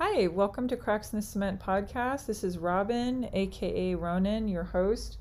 Hi, welcome to Cracks in the Cement podcast. This is Robin, aka Ronan, your host.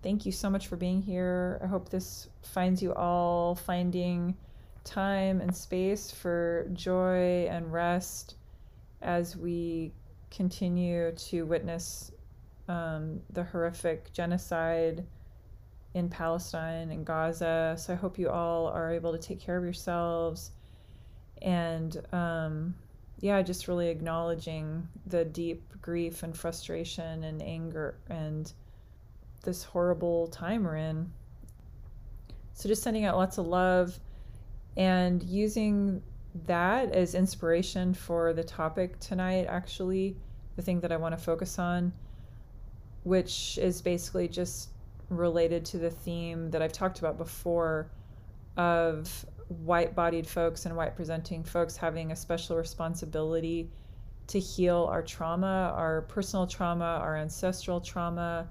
Thank you so much for being here. I hope this finds you all finding time and space for joy and rest as we continue to witness um, the horrific genocide in Palestine and Gaza. So I hope you all are able to take care of yourselves and um, yeah, just really acknowledging the deep grief and frustration and anger and this horrible time we're in. So just sending out lots of love and using that as inspiration for the topic tonight, actually, the thing that I want to focus on, which is basically just related to the theme that I've talked about before of white bodied folks and white presenting folks having a special responsibility to heal our trauma, our personal trauma, our ancestral trauma,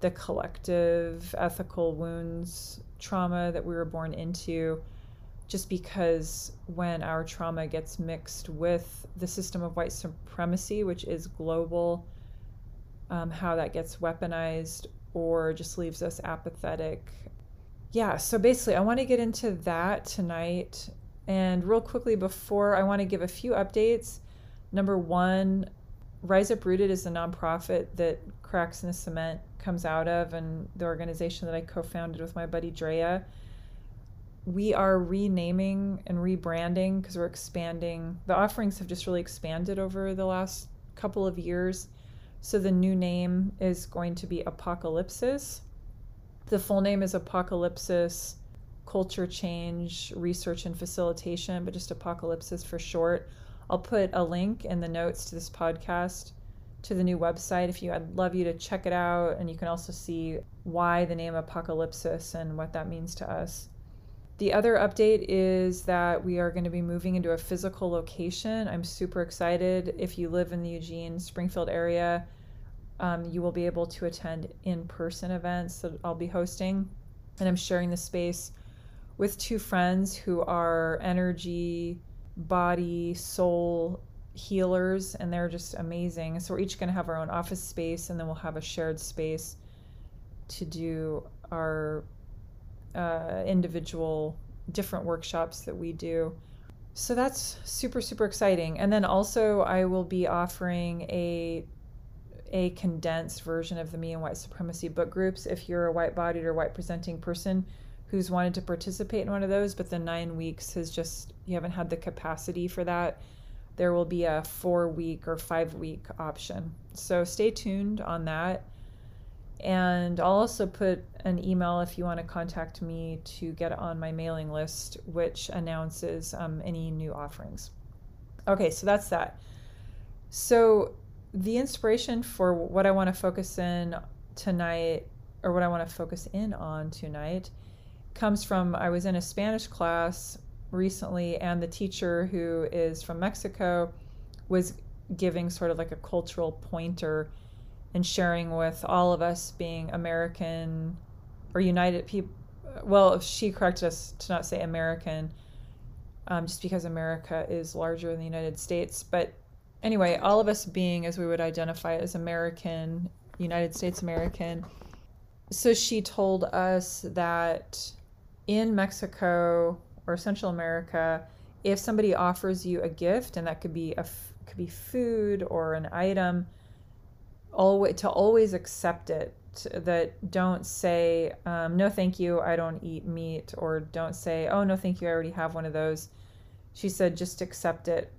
the collective ethical wounds trauma that we were born into. Just because when our trauma gets mixed with the system of white supremacy, which is global, um, how that gets weaponized or just leaves us apathetic yeah, so basically, I want to get into that tonight. And real quickly, before I want to give a few updates. Number one, Rise Up Rooted is the nonprofit that Cracks in the Cement comes out of, and the organization that I co founded with my buddy Drea. We are renaming and rebranding because we're expanding. The offerings have just really expanded over the last couple of years. So the new name is going to be Apocalypsis the full name is Apocalypsis Culture Change Research and Facilitation, but just Apocalypsis for short. I'll put a link in the notes to this podcast to the new website if you I'd love you to check it out and you can also see why the name Apocalypsis and what that means to us. The other update is that we are going to be moving into a physical location. I'm super excited. If you live in the Eugene, Springfield area, um, you will be able to attend in person events that I'll be hosting. And I'm sharing the space with two friends who are energy, body, soul healers, and they're just amazing. So we're each going to have our own office space, and then we'll have a shared space to do our uh, individual different workshops that we do. So that's super, super exciting. And then also, I will be offering a a condensed version of the Me and White Supremacy book groups if you're a white bodied or white presenting person who's wanted to participate in one of those, but the nine weeks has just, you haven't had the capacity for that. There will be a four week or five week option. So stay tuned on that. And I'll also put an email if you want to contact me to get on my mailing list, which announces um, any new offerings. Okay, so that's that. So the inspiration for what I want to focus in tonight, or what I want to focus in on tonight, comes from I was in a Spanish class recently, and the teacher, who is from Mexico, was giving sort of like a cultural pointer and sharing with all of us being American or United people. Well, she corrected us to not say American, um, just because America is larger than the United States. But anyway, all of us being as we would identify as American, United States American. So she told us that in Mexico or Central America, if somebody offers you a gift, and that could be a could be food or an item, always to always accept it. That don't say um, no, thank you, I don't eat meat, or don't say oh no, thank you, I already have one of those. She said just accept it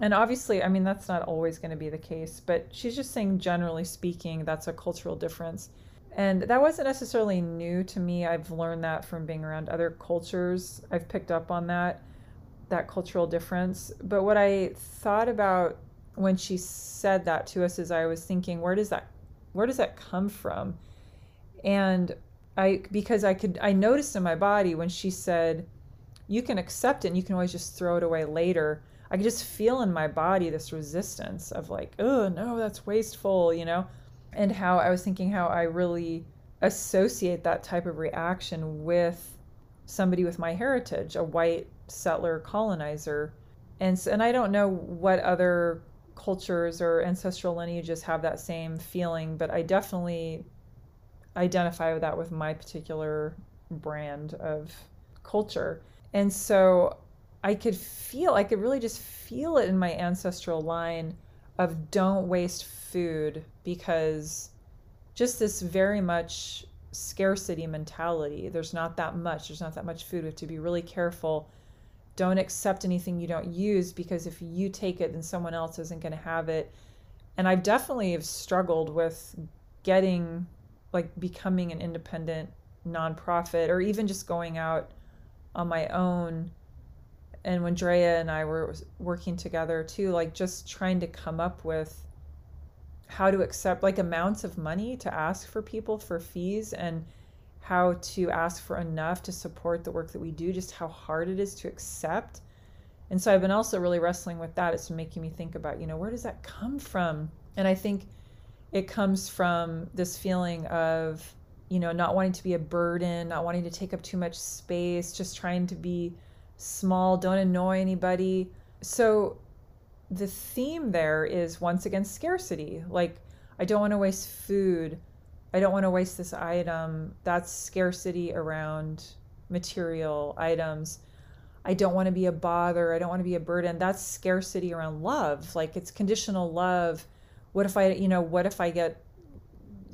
and obviously, I mean, that's not always going to be the case, but she's just saying, generally speaking, that's a cultural difference. And that wasn't necessarily new to me. I've learned that from being around other cultures. I've picked up on that, that cultural difference. But what I thought about when she said that to us is I was thinking, where does that, where does that come from? And I, because I could, I noticed in my body when she said, you can accept it and you can always just throw it away later I could just feel in my body this resistance of like, oh no, that's wasteful, you know? And how I was thinking how I really associate that type of reaction with somebody with my heritage, a white settler colonizer. And so, and I don't know what other cultures or ancestral lineages have that same feeling, but I definitely identify with that with my particular brand of culture. And so I could feel, I could really just feel it in my ancestral line of don't waste food because just this very much scarcity mentality. There's not that much, there's not that much food. We have to be really careful. Don't accept anything you don't use because if you take it, then someone else isn't going to have it. And I've definitely have struggled with getting, like, becoming an independent nonprofit or even just going out on my own and when Drea and I were working together too, like just trying to come up with how to accept like amounts of money to ask for people for fees and how to ask for enough to support the work that we do, just how hard it is to accept. And so I've been also really wrestling with that. It's making me think about, you know, where does that come from? And I think it comes from this feeling of, you know, not wanting to be a burden, not wanting to take up too much space, just trying to be small, don't annoy anybody. So the theme there is once again scarcity. Like, I don't want to waste food. I don't want to waste this item. That's scarcity around material items. I don't want to be a bother. I don't want to be a burden. That's scarcity around love. Like, it's conditional love. What if I, you know, what if I get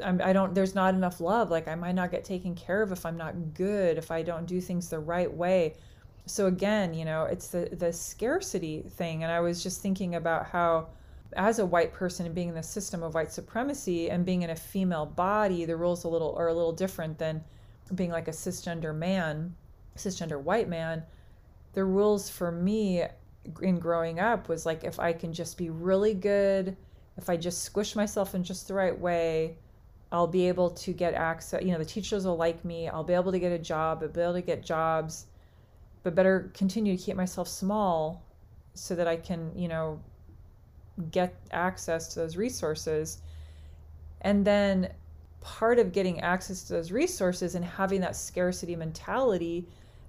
I'm, I don't, there's not enough love. Like I might not get taken care of if I'm not good, if I don't do things the right way so again, you know, it's the the scarcity thing, and I was just thinking about how, as a white person and being in the system of white supremacy and being in a female body, the rules a little are a little different than being like a cisgender man, cisgender white man. The rules for me in growing up was like if I can just be really good, if I just squish myself in just the right way, I'll be able to get access. You know, the teachers will like me. I'll be able to get a job. I'll be able to get jobs but better continue to keep myself small so that I can, you know, get access to those resources. And then part of getting access to those resources and having that scarcity mentality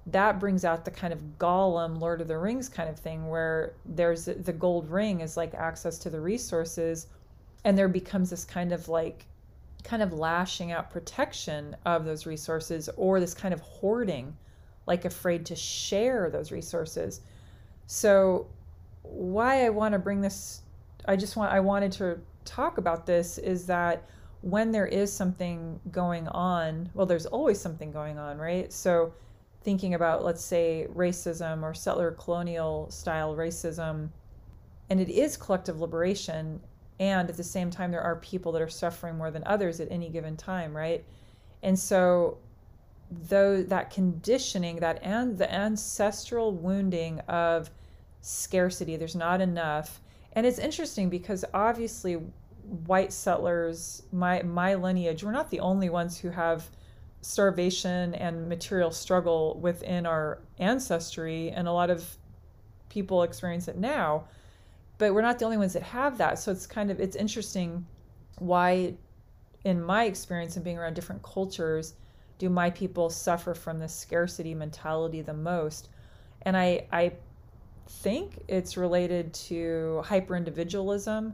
that brings out the kind of Gollum, Lord of the Rings kind of thing, where there's the gold ring is like access to the resources, and there becomes this kind of like, kind of lashing out protection of those resources, or this kind of hoarding like afraid to share those resources. So why I want to bring this I just want I wanted to talk about this is that when there is something going on, well there's always something going on, right? So thinking about let's say racism or settler colonial style racism and it is collective liberation and at the same time there are people that are suffering more than others at any given time, right? And so though that conditioning that and the ancestral wounding of scarcity there's not enough. And it's interesting because obviously white settlers my my lineage we're not the only ones who have starvation and material struggle within our ancestry and a lot of people experience it now but we're not the only ones that have that. So it's kind of it's interesting why in my experience and being around different cultures do my people suffer from this scarcity mentality the most? And I, I think it's related to hyper individualism,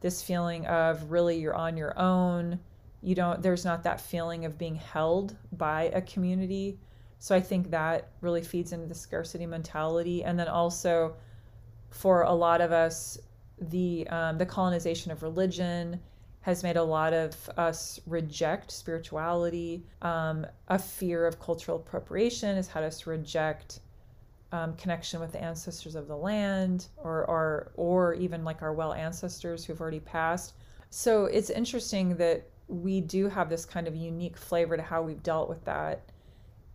this feeling of really you're on your own. You don't, there's not that feeling of being held by a community. So I think that really feeds into the scarcity mentality. And then also for a lot of us, the um, the colonization of religion has made a lot of us reject spirituality. Um, a fear of cultural appropriation has had us reject um, connection with the ancestors of the land, or or or even like our well ancestors who've already passed. So it's interesting that we do have this kind of unique flavor to how we've dealt with that.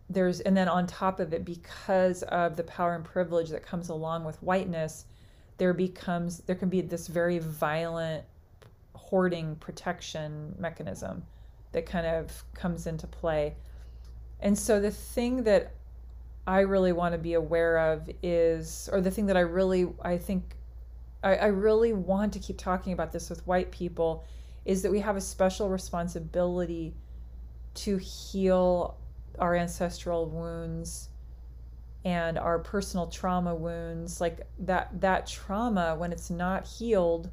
There's and then on top of it, because of the power and privilege that comes along with whiteness, there becomes there can be this very violent hoarding protection mechanism that kind of comes into play. And so the thing that I really want to be aware of is, or the thing that I really, I think, I, I really want to keep talking about this with white people, is that we have a special responsibility to heal our ancestral wounds and our personal trauma wounds like that that trauma when it's not healed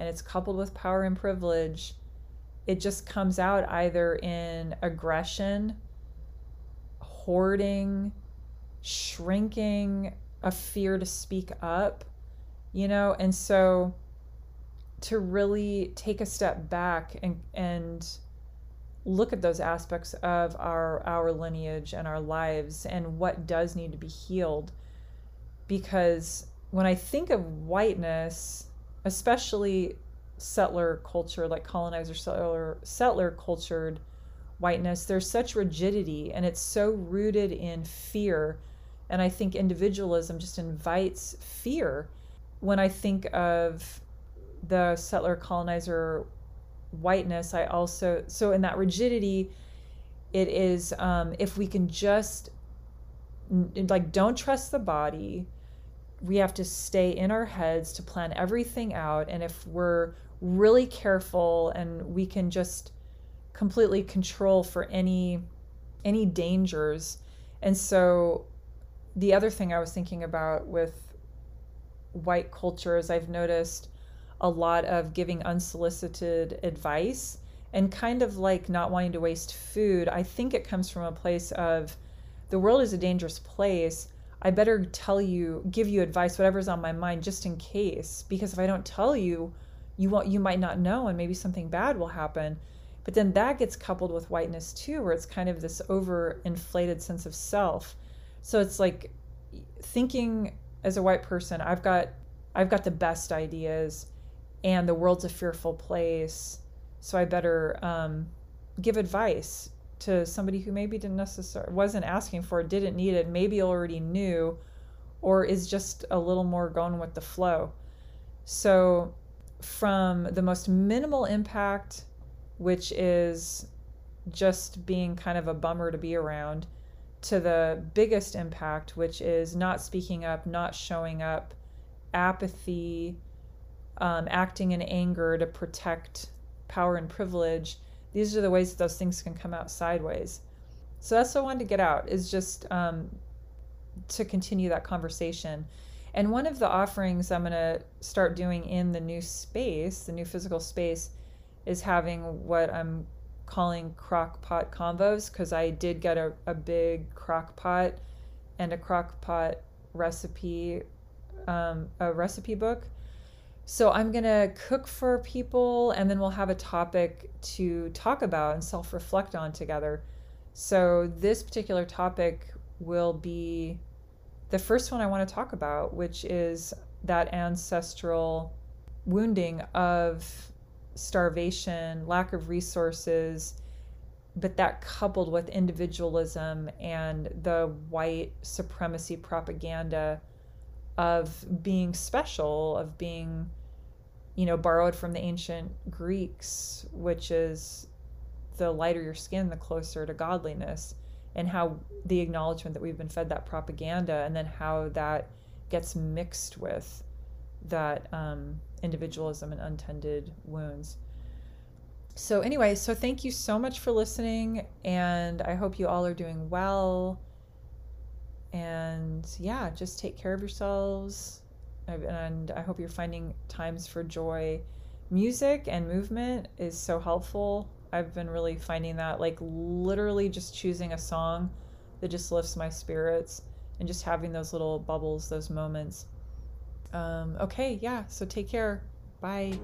and it's coupled with power and privilege, it just comes out either in aggression, hoarding, shrinking, a fear to speak up, you know, and so to really take a step back and and look at those aspects of our our lineage and our lives and what does need to be healed. Because when i think of whiteness especially settler culture like colonizer settler settler cultured whiteness there's such rigidity and it's so rooted in fear. And i think individualism just invites fear. When i think of the settler colonizer whiteness i also so in that rigidity it is um, if we can just like don't trust the body we have to stay in our heads to plan everything out and if we're really careful and we can just completely control for any any dangers and so the other thing i was thinking about with white culture is i've noticed a lot of giving unsolicited advice and kind of like not wanting to waste food. I think it comes from a place of the world is a dangerous place. I better tell you, give you advice, whatever's on my mind, just in case. Because if I don't tell you, you won't, you might not know, and maybe something bad will happen. But then that gets coupled with whiteness too, where it's kind of this overinflated sense of self. So it's like thinking as a white person, I've got, I've got the best ideas and the world's a fearful place. So I better um, give advice to somebody who maybe didn't necessarily wasn't asking for it, didn't need it, maybe already knew, or is just a little more going with the flow. So from the most minimal impact, which is just being kind of a bummer to be around, to the biggest impact, which is not speaking up, not showing up, apathy, um, acting in anger to protect power and privilege. These are the ways that those things can come out sideways. So that's what I wanted to get out is just um, to continue that conversation. And one of the offerings I'm going to start doing in the new space, the new physical space, is having what I'm calling crock pot convos because I did get a, a big crock pot and a crock pot recipe, um, a recipe book so I'm going to cook for people and then we'll have a topic to talk about and self reflect on together. So this particular topic will be the first one I want to talk about, which is that ancestral wounding of starvation, lack of resources, but that coupled with individualism and the white supremacy propaganda of being special, of being you know, borrowed from the ancient Greeks, which is the lighter your skin, the closer to godliness, and how the acknowledgement that we've been fed that propaganda, and then how that gets mixed with that um, individualism and untended wounds. So, anyway, so thank you so much for listening, and I hope you all are doing well. And yeah, just take care of yourselves and I hope you're finding times for joy. Music and movement is so helpful. I've been really finding that, like, literally just choosing a song that just lifts my spirits and just having those little bubbles, those moments. Um, okay, yeah, so take care. Bye.